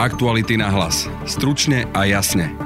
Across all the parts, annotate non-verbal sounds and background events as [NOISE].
Aktuality na hlas. Stručne a jasne.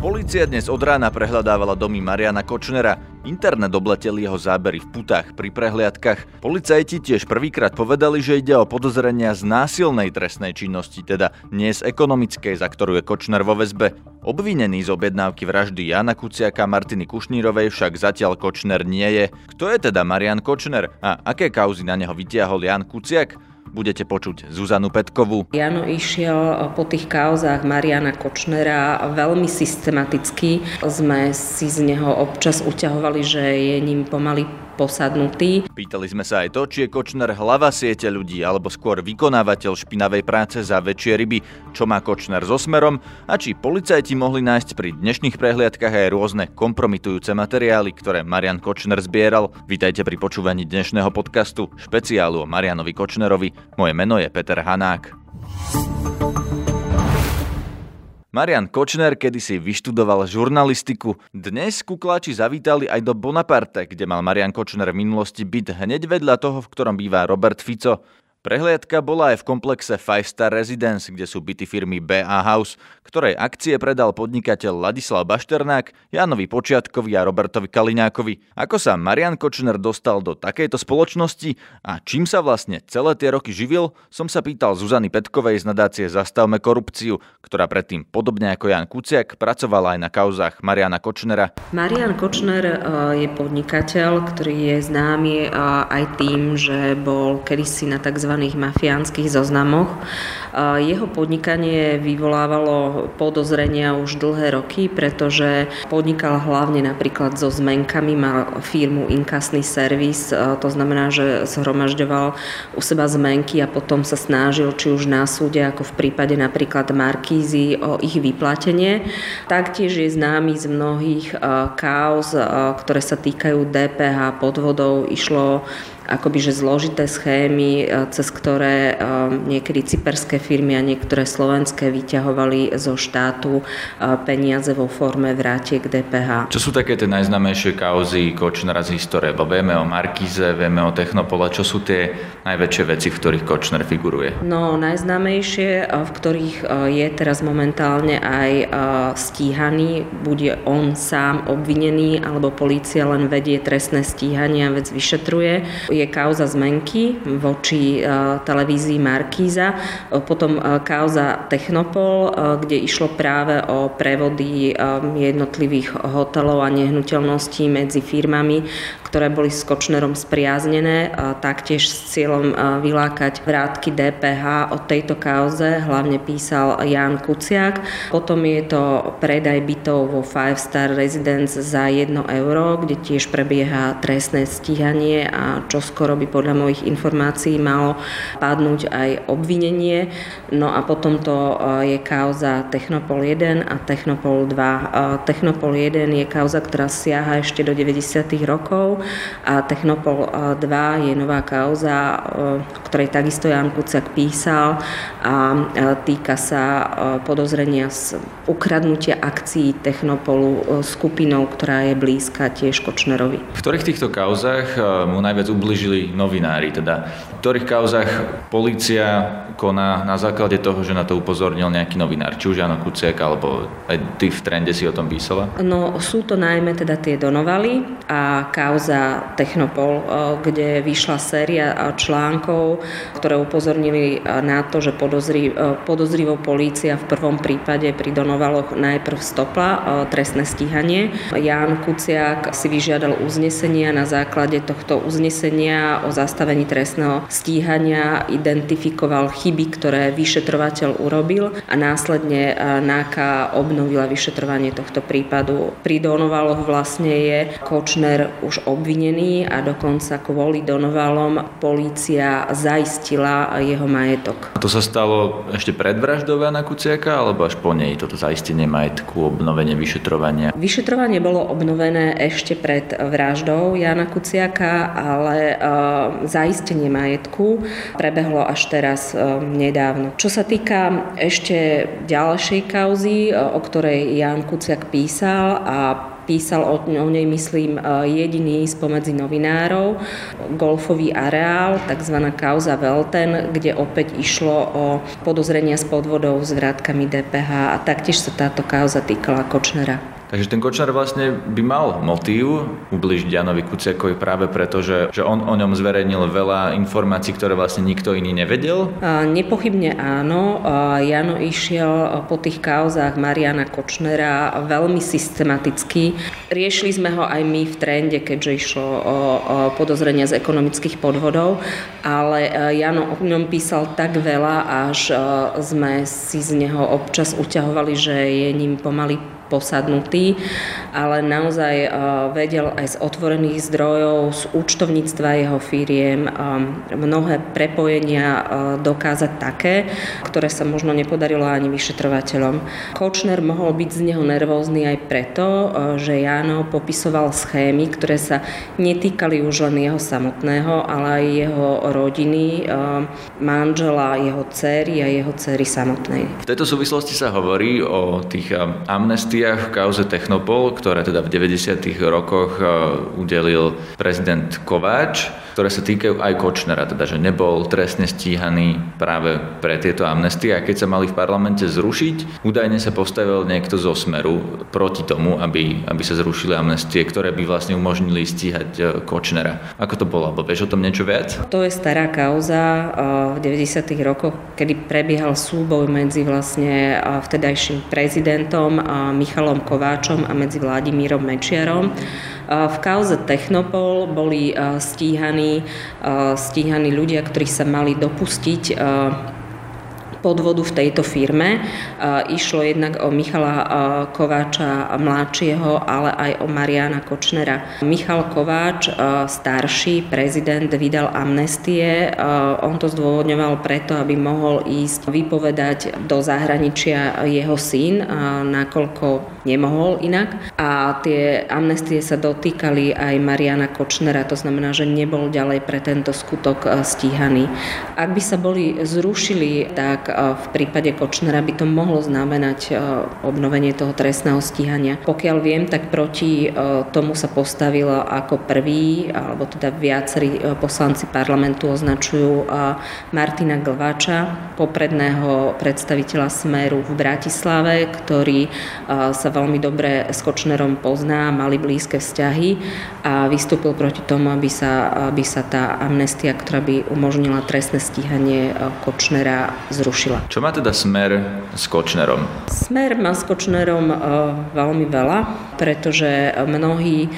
Polícia dnes od rána prehľadávala domy Mariana Kočnera. Internet obleteli jeho zábery v putách pri prehliadkach. Policajti tiež prvýkrát povedali, že ide o podozrenia z násilnej trestnej činnosti, teda nie z ekonomickej, za ktorú je Kočner vo väzbe. Obvinený z objednávky vraždy Jana Kuciaka a Martiny Kušnírovej však zatiaľ Kočner nie je. Kto je teda Marian Kočner a aké kauzy na neho vytiahol Jan Kuciak? Budete počuť Zuzanu Petkovú. Jano išiel po tých kauzách Mariana Kočnera veľmi systematicky. Sme si z neho občas uťahovali, že je ním pomaly posadnutý. Pýtali sme sa aj to, či je Kočner hlava siete ľudí, alebo skôr vykonávateľ špinavej práce za väčšie ryby, čo má Kočner so smerom a či policajti mohli nájsť pri dnešných prehliadkach aj rôzne kompromitujúce materiály, ktoré Marian Kočner zbieral. Vítajte pri počúvaní dnešného podcastu špeciálu o Marianovi Kočnerovi. Moje meno je Peter Hanák. Marian Kočner kedysi vyštudoval žurnalistiku. Dnes kukláči zavítali aj do Bonaparte, kde mal Marian Kočner v minulosti byt hneď vedľa toho, v ktorom býva Robert Fico. Prehliadka bola aj v komplexe Five Star Residence, kde sú byty firmy BA House, ktorej akcie predal podnikateľ Ladislav Bašternák, Janovi Počiatkovi a Robertovi Kaliňákovi. Ako sa Marian Kočner dostal do takejto spoločnosti a čím sa vlastne celé tie roky živil, som sa pýtal Zuzany Petkovej z nadácie Zastavme korupciu, ktorá predtým podobne ako Jan Kuciak pracovala aj na kauzách Mariana Kočnera. Marian Kočner eh, je podnikateľ, ktorý je známy eh, aj tým, že bol kedysi na tzv mafiánskych zoznamoch. Jeho podnikanie vyvolávalo podozrenia už dlhé roky, pretože podnikal hlavne napríklad so zmenkami, mal firmu Inkasný servis, to znamená, že zhromažďoval u seba zmenky a potom sa snažil či už na súde, ako v prípade napríklad Markízy, o ich vyplatenie. Taktiež je známy z mnohých kauz, ktoré sa týkajú DPH podvodov. Išlo akoby že zložité schémy, e, cez ktoré e, niekedy cyperské firmy a niektoré slovenské vyťahovali zo štátu e, peniaze vo forme vrátiek DPH. Čo sú také tie najznámejšie kauzy Kočnera z histórie? Bo vieme o Markize, vieme o Technopole. Čo sú tie najväčšie veci, v ktorých Kočner figuruje? No, najznámejšie, v ktorých je teraz momentálne aj stíhaný, bude on sám obvinený, alebo polícia len vedie trestné stíhanie a vec vyšetruje je kauza zmenky voči e, televízii Markíza, e, potom e, kauza Technopol, kde išlo práve o prevody jednotlivých hotelov a nehnuteľností medzi firmami, ktoré boli s Kočnerom spriaznené, taktiež s cieľom vylákať vrátky DPH. O tejto kauze hlavne písal Jan Kuciak. Potom je to predaj bytov vo Five Star Residence za 1 euro, kde tiež prebieha trestné stíhanie a čo skoro by podľa mojich informácií malo padnúť aj obvinenie. No a potom to je kauza Technopol 1 a Technopol 2. Technopol 1 je kauza, ktorá siaha ešte do 90. rokov a Technopol 2 je nová kauza, ktorej takisto Jan Kuciak písal a týka sa podozrenia z ukradnutia akcií Technopolu skupinou, ktorá je blízka tiež Kočnerovi. V ktorých týchto kauzach mu najviac ubližili novinári? Teda v ktorých kauzach policia koná na základe toho, že na to upozornil nejaký novinár, či už Jano Kuciak, alebo aj ty v trende si o tom písala? No sú to najmä teda tie Donovaly a kauza za Technopol, eh, kde vyšla séria eh, článkov, ktoré upozornili eh, na to, že podozri, podozrivou polícia v prvom prípade pri Donovaloch najprv stopla trestné stíhanie. Ján Kuciak si vyžiadal uznesenia na základe tohto uznesenia o zastavení trestného stíhania identifikoval chyby, ktoré vyšetrovateľ urobil a následne NAKA obnovila vyšetrovanie tohto prípadu. Pri Donovaloch vlastne je Kočner už ob obvinený a dokonca kvôli Donovalom polícia zaistila jeho majetok. A to sa stalo ešte pred vraždou Jana Kuciaka alebo až po nej toto zaistenie majetku, obnovenie vyšetrovania? Vyšetrovanie bolo obnovené ešte pred vraždou Jana Kuciaka, ale e, zaistenie majetku prebehlo až teraz e, nedávno. Čo sa týka ešte ďalšej kauzy, e, o ktorej Jan Kuciak písal a písal o, o nej, myslím, jediný spomedzi novinárov, golfový areál, tzv. kauza Velten, kde opäť išlo o podozrenia s podvodou s vrátkami DPH a taktiež sa táto kauza týkala Kočnera. Takže ten Kočner vlastne by mal motív ubližiť Janovi Kuciakovi práve preto, že, že on o ňom zverejnil veľa informácií, ktoré vlastne nikto iný nevedel? Nepochybne áno. Jano išiel po tých kauzách Mariana Kočnera veľmi systematicky. Riešili sme ho aj my v trende, keďže išlo o, o podozrenia z ekonomických podvodov, ale Jano o ňom písal tak veľa, až sme si z neho občas uťahovali, že je ním pomaly posadnutý, ale naozaj eh, vedel aj z otvorených zdrojov, z účtovníctva jeho firiem eh, mnohé prepojenia eh, dokázať také, ktoré sa možno nepodarilo ani vyšetrovateľom. Kočner mohol byť z neho nervózny aj preto, že Jano popisoval schémy, ktoré sa netýkali už len jeho samotného, ale aj jeho rodiny, manžela, jeho céry a jeho céry samotnej. V tejto súvislosti sa hovorí o tých amnestiách sankciách v kauze Technopol, ktoré teda v 90. rokoch e, udelil prezident Kováč, ktoré sa týkajú aj Kočnera, teda že nebol trestne stíhaný práve pre tieto amnestie a keď sa mali v parlamente zrušiť, údajne sa postavil niekto zo Smeru proti tomu, aby, aby sa zrušili amnestie, ktoré by vlastne umožnili stíhať e, Kočnera. Ako to bolo? Alebo vieš o tom niečo viac? To je stará kauza e, v 90. rokoch, kedy prebiehal súboj medzi vlastne vtedajším prezidentom Michalom Kováčom a medzi Vladimírom Mečiarom. V kauze Technopol boli stíhaní, stíhaní ľudia, ktorí sa mali dopustiť podvodu v tejto firme. Išlo jednak o Michala Kováča mladšieho, ale aj o Mariana Kočnera. Michal Kováč, starší prezident, vydal amnestie. On to zdôvodňoval preto, aby mohol ísť vypovedať do zahraničia jeho syn, nakoľko nemohol inak. A tie amnestie sa dotýkali aj Mariana Kočnera, to znamená, že nebol ďalej pre tento skutok stíhaný. Ak by sa boli zrušili, tak v prípade Kočnera by to mohlo znamenať obnovenie toho trestného stíhania. Pokiaľ viem, tak proti tomu sa postavilo ako prvý, alebo teda viacerí poslanci parlamentu označujú Martina Glváča, popredného predstaviteľa Smeru v Bratislave, ktorý sa veľmi dobre s Kočnerom pozná, mali blízke vzťahy a vystúpil proti tomu, aby sa, aby sa tá amnestia, ktorá by umožnila trestné stíhanie Kočnera, zrušila zrušila. Čo má teda Smer s Kočnerom? Smer má s Kočnerom e, veľmi veľa, pretože mnohí e,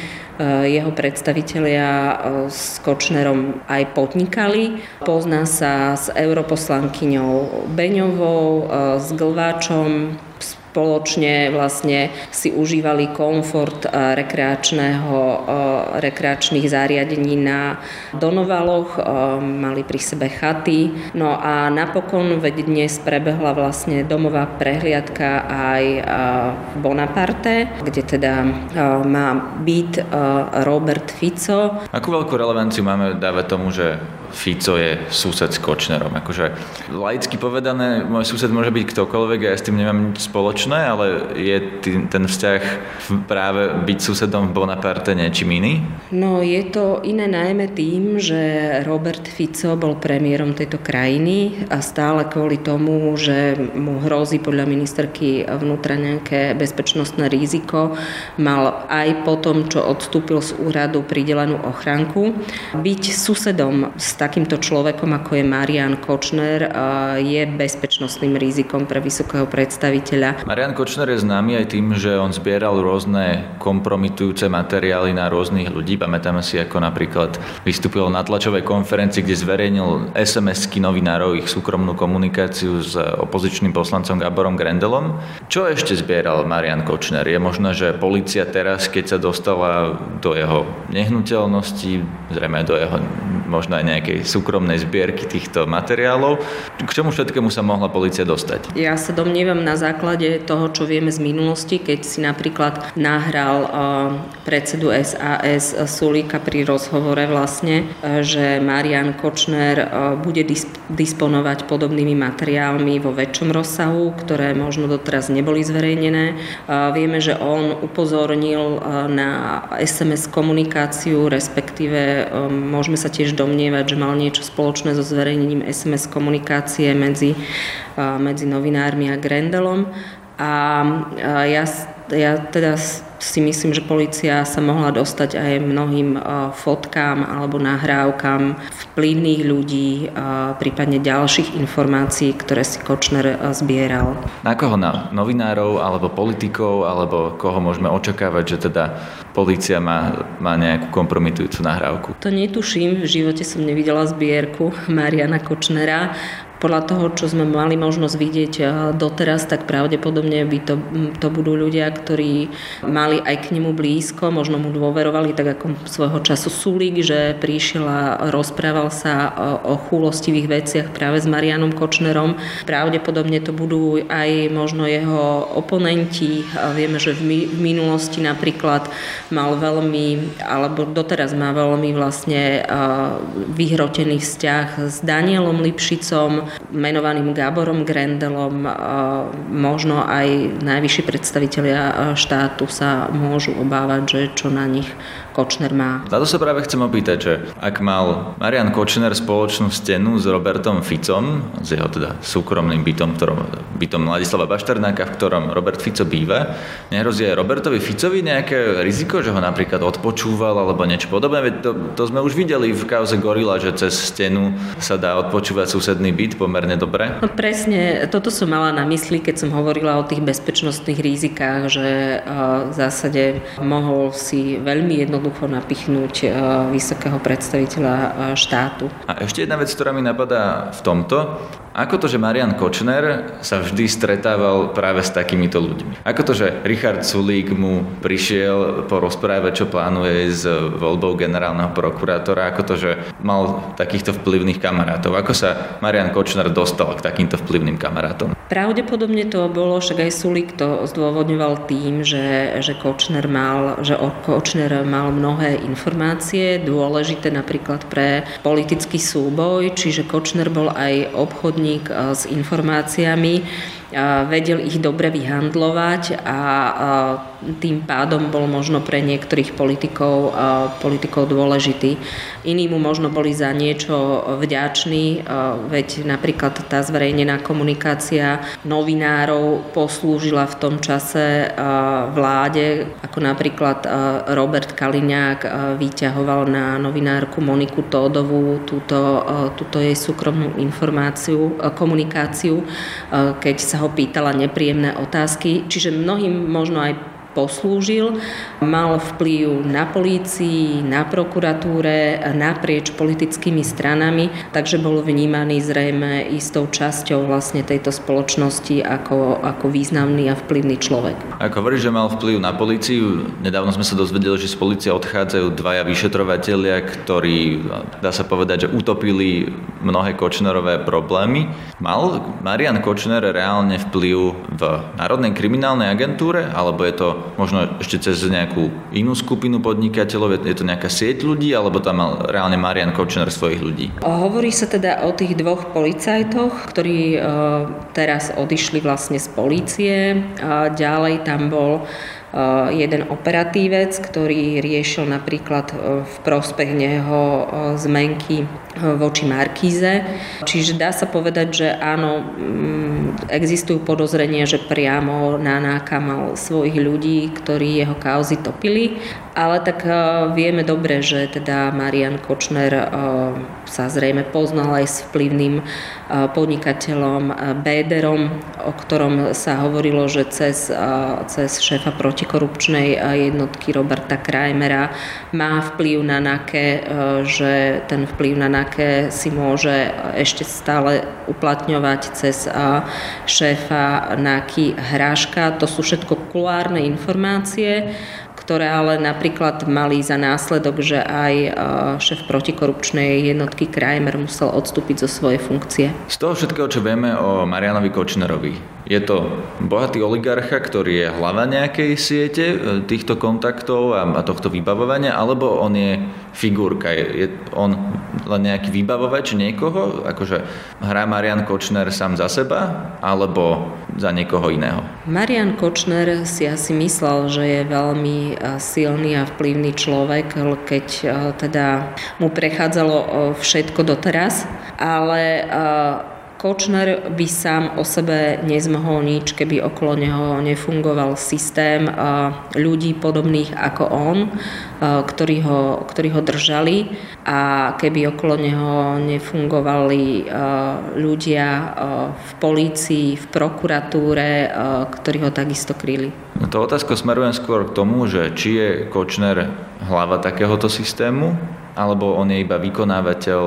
jeho predstavitelia e, s Kočnerom aj podnikali. Pozná sa s europoslankyňou Beňovou, s Glváčom, spoločne vlastne si užívali komfort eh, rekreačného, eh, rekreačných zariadení na Donovaloch, eh, mali pri sebe chaty. No a napokon, veď dnes prebehla vlastne domová prehliadka aj v Bonaparte, kde teda má byť Robert Fico. Akú veľkú relevanciu máme dávať tomu, že Fico je sused s Kočnerom. Akože laicky povedané, môj sused môže byť ktokoľvek ja s tým nemám nič spoločné, ale je tý, ten vzťah práve byť susedom v Bonaparte niečím iný? No je to iné najmä tým, že Robert Fico bol premiérom tejto krajiny a stále kvôli tomu, že mu hrozí podľa ministerky vnútra nejaké bezpečnostné riziko, mal aj po tom, čo odstúpil z úradu pridelenú ochranku. Byť susedom s takýmto človekom, ako je Marian Kočner, je bezpečnostným rizikom pre vysokého predstaviteľa. Marian Kočner je známy aj tým, že on zbieral rôzne kompromitujúce materiály na rôznych ľudí. Pamätáme si, ako napríklad vystúpil na tlačovej konferencii, kde zverejnil SMS-ky novinárov, ich súkromnú komunikáciu s opozičným poslancom Gaborom Grendelom. Čo ešte zbieral Marian Kočner? Je možné, že policia teraz, keď sa dostala do jeho nehnuteľnosti, zrejme do jeho možno aj nejaké nejakej súkromnej zbierky týchto materiálov. K čomu všetkému sa mohla policia dostať? Ja sa domnievam na základe toho, čo vieme z minulosti, keď si napríklad nahral predsedu SAS Sulíka pri rozhovore vlastne, že Marian Kočner bude disponovať podobnými materiálmi vo väčšom rozsahu, ktoré možno doteraz neboli zverejnené. Vieme, že on upozornil na SMS komunikáciu, respektíve môžeme sa tiež domnievať, že mal niečo spoločné so zverejnením SMS komunikácie medzi, medzi novinármi a Grendelom. A ja, ja teda si myslím, že policia sa mohla dostať aj mnohým fotkám alebo nahrávkam vplyvných ľudí, prípadne ďalších informácií, ktoré si Kočner zbieral. Na koho? Na novinárov alebo politikov alebo koho môžeme očakávať, že teda policia má, má nejakú kompromitujúcu nahrávku? To netuším, v živote som nevidela zbierku [LAUGHS] Mariana Kočnera podľa toho, čo sme mali možnosť vidieť eh, doteraz, tak pravdepodobne by to, to budú ľudia, ktorí mali aj k nemu blízko, možno mu dôverovali, tak ako svojho času Sulík, že prišiel a rozprával sa o, o chúlostivých veciach práve s Marianom Kočnerom. Pravdepodobne to budú aj možno jeho oponenti. Vieme, že v, v minulosti napríklad mal veľmi, alebo doteraz má veľmi vlastne eh, vyhrotený vzťah s Danielom Lipšicom, menovaným Gáborom Grendelom, možno aj najvyšší predstavitelia štátu sa môžu obávať, že čo na nich Kočner má. Na to sa práve chcem opýtať, že ak mal Marian Kočner spoločnú stenu s Robertom Ficom, s jeho teda súkromným bytom, ktorom, bytom Ladislava Bašternáka, v ktorom Robert Fico býva, nehrozí aj Robertovi Ficovi nejaké riziko, že ho napríklad odpočúval alebo niečo podobné? Veď to, to sme už videli v kauze Gorila, že cez stenu sa dá odpočúvať susedný byt pomerne dobre. No presne, toto som mala na mysli, keď som hovorila o tých bezpečnostných rizikách, že v zásade mohol si veľmi jedno jednoducho napichnúť e, vysokého predstaviteľa e, štátu. A ešte jedna vec, ktorá mi napadá v tomto. Ako to, že Marian Kočner sa vždy stretával práve s takýmito ľuďmi? Ako to, že Richard Sulík mu prišiel porozprávať, čo plánuje s voľbou generálneho prokurátora? Ako to, že mal takýchto vplyvných kamarátov? Ako sa Marian Kočner dostal k takýmto vplyvným kamarátom? Pravdepodobne to bolo, však aj Sulík to zdôvodňoval tým, že, že Kočner mal, že Kočner mal mnohé informácie, dôležité napríklad pre politický súboj, čiže Kočner bol aj obchodný obchodník eh, s informáciami, vedel ich dobre vyhandlovať a tým pádom bol možno pre niektorých politikov, politikov dôležitý. Iní mu možno boli za niečo vďační, veď napríklad tá zverejnená komunikácia novinárov poslúžila v tom čase vláde, ako napríklad Robert Kaliňák vyťahoval na novinárku Moniku Tódovú túto, túto jej súkromnú informáciu, komunikáciu, keď sa ho pýtala nepríjemné otázky, čiže mnohým možno aj poslúžil, mal vplyv na polícii, na prokuratúre, naprieč politickými stranami, takže bol vnímaný zrejme istou časťou vlastne tejto spoločnosti ako, ako významný a vplyvný človek. Ako hovoríš, že mal vplyv na políciu, nedávno sme sa dozvedeli, že z policie odchádzajú dvaja vyšetrovatelia, ktorí, dá sa povedať, že utopili mnohé Kočnerové problémy. Mal Marian Kočner reálne vplyv v Národnej kriminálnej agentúre, alebo je to možno ešte cez nejakú inú skupinu podnikateľov? Je to nejaká sieť ľudí, alebo tam mal reálne Marian Kočner svojich ľudí? Hovorí sa teda o tých dvoch policajtoch, ktorí teraz odišli vlastne z polície. Ďalej tam bol jeden operatívec, ktorý riešil napríklad eh, v prospech neho eh, zmenky voči Markíze. Čiže dá sa povedať, že áno, mm, existujú podozrenia, že priamo Nanáka mal svojich ľudí, ktorí jeho kauzy topili, ale tak vieme dobre, že teda Marian Kočner sa zrejme poznal aj s vplyvným podnikateľom Béderom, o ktorom sa hovorilo, že cez, cez šéfa protikorupčnej jednotky Roberta Krajmera má vplyv na NAKE, že ten vplyv na NAKE si môže ešte stále uplatňovať cez šéfa NAKY Hráška. To sú všetko kulárne informácie, ktoré ale napríklad mali za následok, že aj šéf protikorupčnej jednotky Kramer musel odstúpiť zo svojej funkcie. Z toho všetkého, čo vieme o Marianovi Kočnerovi, je to bohatý oligarcha, ktorý je hlava nejakej siete e, týchto kontaktov a, tohto vybavovania, alebo on je figurka, je on len nejaký vybavovač niekoho, akože hrá Marian Kočner sám za seba, alebo za niekoho iného? Marian Kočner si asi myslel, že je veľmi e, silný a vplyvný človek, keď e, teda mu prechádzalo všetko doteraz, ale Kočner by sám o sebe nezmohol nič, keby okolo neho nefungoval systém ľudí podobných ako on, ktorí ho, ktorí ho držali a keby okolo neho nefungovali ľudia v polícii, v prokuratúre, ktorí ho takisto kryli. No to otázka smerujem skôr k tomu, že či je Kočner hlava takéhoto systému, alebo on je iba vykonávateľ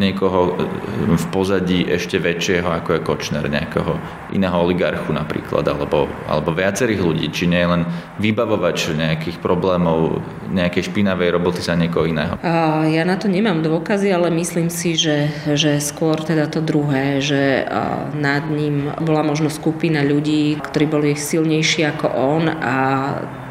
niekoho e, v pozadí ešte väčšieho, ako je Kočner, nejakého iného oligarchu napríklad, alebo, alebo viacerých ľudí, či nie len vybavovač nejakých problémov, nejakej špinavej roboty za niekoho iného. Ja na to nemám dôkazy, ale myslím si, že, že skôr teda to druhé, že nad ním bola možno skupina ľudí, ktorí boli silnejší ako on a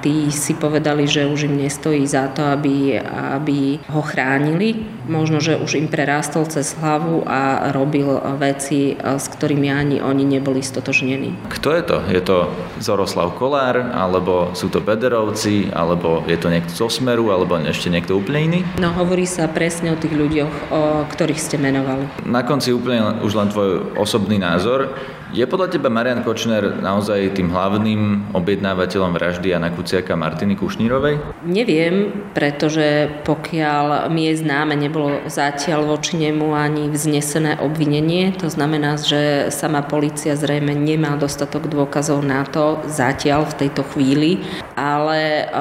tí si povedali, že už im nestojí za to, aby, aby ho chránili. Možno, že už im prerástol cez hlavu a robil veci, s ktorými ani oni neboli stotožnení. Kto je to? Je to Zoroslav Kolár, alebo sú to Bederovci, alebo je to niekto zo Smeru, alebo ešte niekto úplne iný? No, hovorí sa presne o tých ľuďoch, o ktorých ste menovali. Na konci úplne už len tvoj osobný názor. Je podľa teba Marian Kočner naozaj tým hlavným objednávateľom vraždy Jana Kuciaka Martiny Kušnírovej? Neviem, pretože pokiaľ mi je známe, nebolo zatiaľ voči nemu ani vznesené obvinenie. To znamená, že sama policia zrejme nemá dostatok dôkazov na to zatiaľ v tejto chvíli, ale e,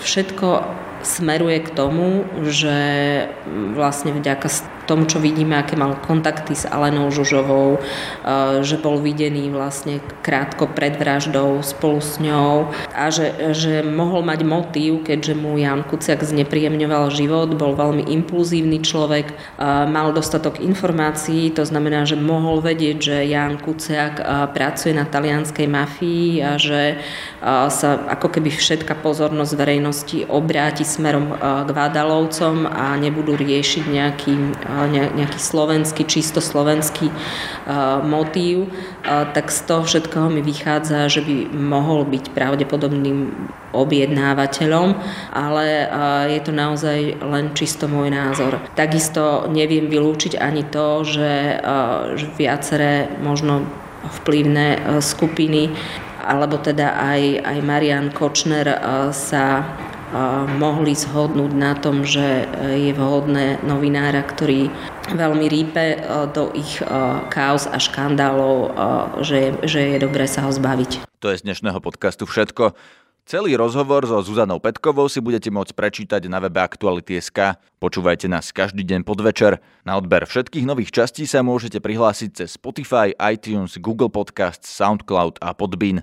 všetko smeruje k tomu, že vlastne vďaka tomu, čo vidíme, aké mal kontakty s Alenou Žužovou, e, že bol videný vlastne krátko pred vraždou spolu s ňou a že, že mohol mať motív, keďže mu Jan Kuciak znepríjemňoval život, bol veľmi impulzívny človek, e, mal dostatok informácií, to znamená, že mohol vedieť, že Jan Kuciak e, pracuje na talianskej mafii a že sa ako keby všetka pozornosť verejnosti obráti smerom k Vádalovcom a nebudú riešiť nejaký nejaký slovenský, čisto slovenský motív, tak z toho všetkého mi vychádza, že by mohol byť pravdepodobným objednávateľom, ale je to naozaj len čisto môj názor. Takisto neviem vylúčiť ani to, že viaceré možno vplyvné skupiny alebo teda aj, aj Marian Kočner sa mohli zhodnúť na tom, že e, je vhodné novinára, ktorý veľmi rípe e, do ich kauz a škandálov, že že je dobré sa ho zbaviť. To je z dnešného podcastu všetko. Celý rozhovor so Zuzanou Petkovou si budete môcť prečítať na webe Aktuality.sk. Počúvajte nás každý deň podvečer. Na odber všetkých nových častí sa môžete prihlásiť cez Spotify, iTunes, Google Podcasts, Soundcloud a Podbean.